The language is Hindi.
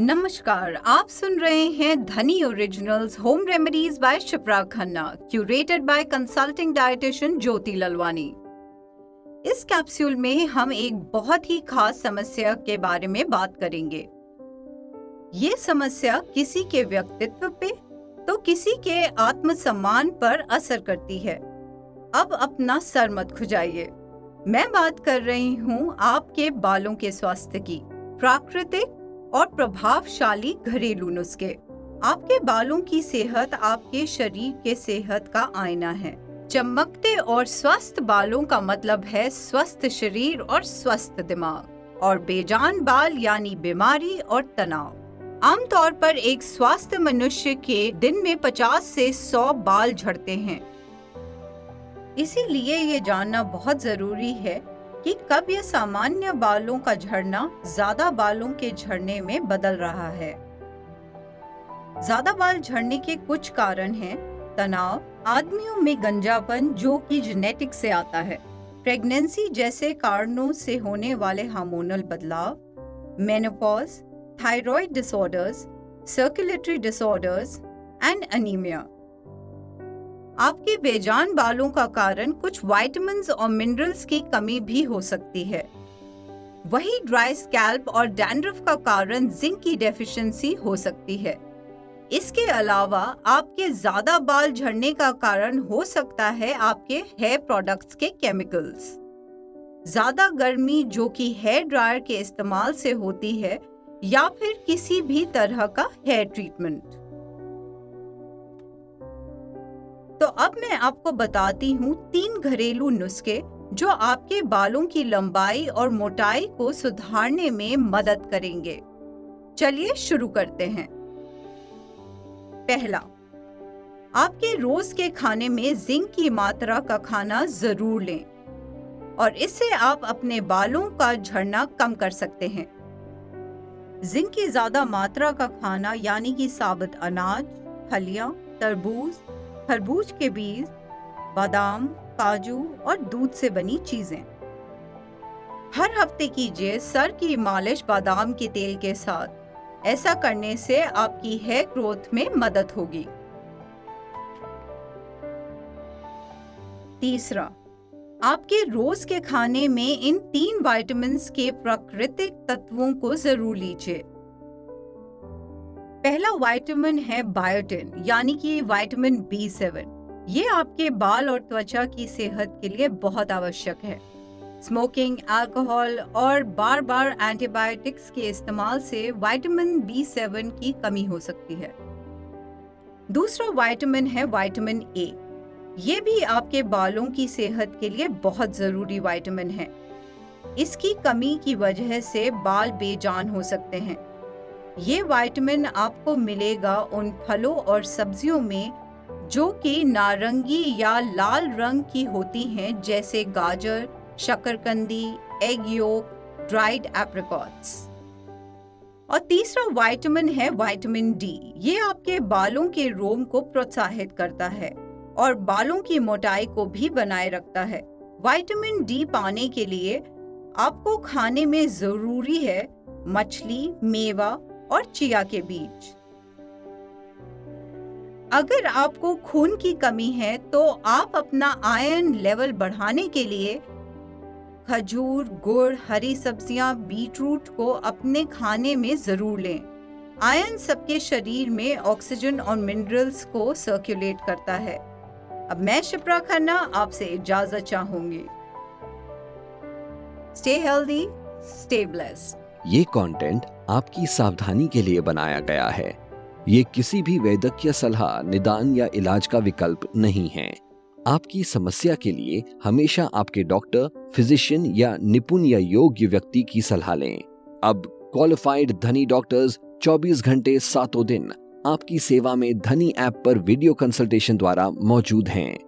नमस्कार, आप सुन रहे हैं Dhani originals home remedies by Shipra Khanna curated by consulting dietitian Jyoti Lalwani इस कैप्सूल में हम एक बहुत ही खास समस्या के बारे में बात करेंगे। ये समस्या किसी के व्यक्तित्व पे तो किसी के आत्मसम्मान पर असर करती है। अब अपना सर मत खुजाइए। मैं बात कर रही हूँ आपके बालों के स्वास्थ्य की, प्राकृतिक और प्रभावशाली घरेलू नुस्खे। आपके बालों की सेहत आपके शरीर के सेहत का आईना है। चमकते और स्वस्थ बालों का मतलब है स्वस्थ शरीर और स्वस्थ दिमाग और बेजान बाल यानी बीमारी और तनाव। आमतौर पर एक स्वस्थ मनुष्य के दिन में 50 से 100 बाल झड़ते हैं। इसीलिए ये जानना बहुत ज़रूरी है कि कब यह सामान्य बालों का झड़ना ज़्यादा बालों के झड़ने में बदल रहा है। ज़्यादा बाल झड़ने के कुछ कारण हैं, तनाव, आदमियों में गंजापन, जो कि जेनेटिक से आता है। प्रेगनेंसी जैसे कारणों से होने वाले हार्मोनल बदलाव menopause thyroid disorders circulatory disorders and anaemia आपके बेजान बालों का कारण कुछ वाइटमिन और मिनरल्स की कमी भी हो सकती है। वही ड्राई स्कैल्प और डैंड्रफ का कारण जिंक की डेफिशिएंसी हो सकती है। इसके अलावा आपके ज़्यादा बाल झड़ने का कारण हो सकता है आपके हेयर प्रोडक्ट्स के केमिकल्स ज़्यादा गर्मी जो कि हेयर ड्रायर के इस्तेमाल से होती है या फिर किसी भी तरह का हेयर ट्रीटमेंट आपको बताती हूँ तीन घरेलू नुस्खे जो आपके बालों की लंबाई और मोटाई को सुधारने में मदद करेंगे। चलिए शुरू करते हैं। पहला, आपके रोज के खाने में जिंक की मात्रा का खाना ज़रूर लें और इससे आप अपने बालों का झड़ना कम कर सकते हैं। जिंक की ज़्यादा मात्रा का खाना यानी कि साबुत अनाज, फलियाँ, तरबूज खरबूज के बीज, बादाम, काजू और दूध से बनी चीज़ें। हर हफ़्ते कीजिए सर की मालिश बादाम के तेल के साथ। ऐसा करने से आपकी हेयर ग्रोथ में मदद होगी। तीसरा, आपके रोज के खाने में इन तीन वाइटमिन के प्राकृतिक तत्वों को ज़रूर लीजिए। पहला विटामिन है बायोटिन यानी कि विटामिन बी सेवन ये आपके बाल और त्वचा की सेहत के लिए बहुत आवश्यक है। स्मोकिंग अल्कोहल और बार बार एंटीबायोटिक्स के इस्तेमाल से विटामिन बी सेवन की कमी हो सकती है। दूसरा विटामिन है विटामिन ए ये भी आपके बालों की सेहत के लिए बहुत ज़रूरी विटामिन है। इसकी कमी की वजह से बाल बेजान हो सकते हैं। ये विटामिन आपको मिलेगा उन फलों और सब्जियों में जो कि नारंगी या लाल रंग की होती हैं, जैसे गाजर, शकरकंदी एग योक ड्राइड एप्रिकॉट्स और तीसरा विटामिन है विटामिन डी ये आपके बालों के रोम को प्रोत्साहित करता है और बालों की मोटाई को भी बनाए रखता है। विटामिन डी पाने के लिए आपको खाने में ज़रूरी है मछली, मेवा और चिया के बीच अगर आपको खून की कमी है तो आप अपना आयरन लेवल बढ़ाने के लिए खजूर, गुड़, हरी सब्ज़ियाँ, बीटरूट को अपने खाने में ज़रूर लें। आयरन सबके शरीर में ऑक्सीजन और मिनरल्स को सर्कुलेट करता है। अब मैं शिप्रा खन्ना आपसे इजाज़त चाहूँगी। स्टे हेल्दी स्टे ब्लेस्ड ये कंटेंट आपकी सावधानी के लिए बनाया गया है। ये किसी भी वैद्यकीय सलाह, निदान या इलाज का विकल्प नहीं है। आपकी समस्या के लिए हमेशा आपके डॉक्टर, फिजिशियन या निपुण या योग्य व्यक्ति की सलाह लें। अब क्वालिफाइड धनी डॉक्टर्स 24 घंटे सातों दिन आपकी सेवा में धनी ऐप पर वीडियो कंसल्टेशन द्वारा मौजूद हैं।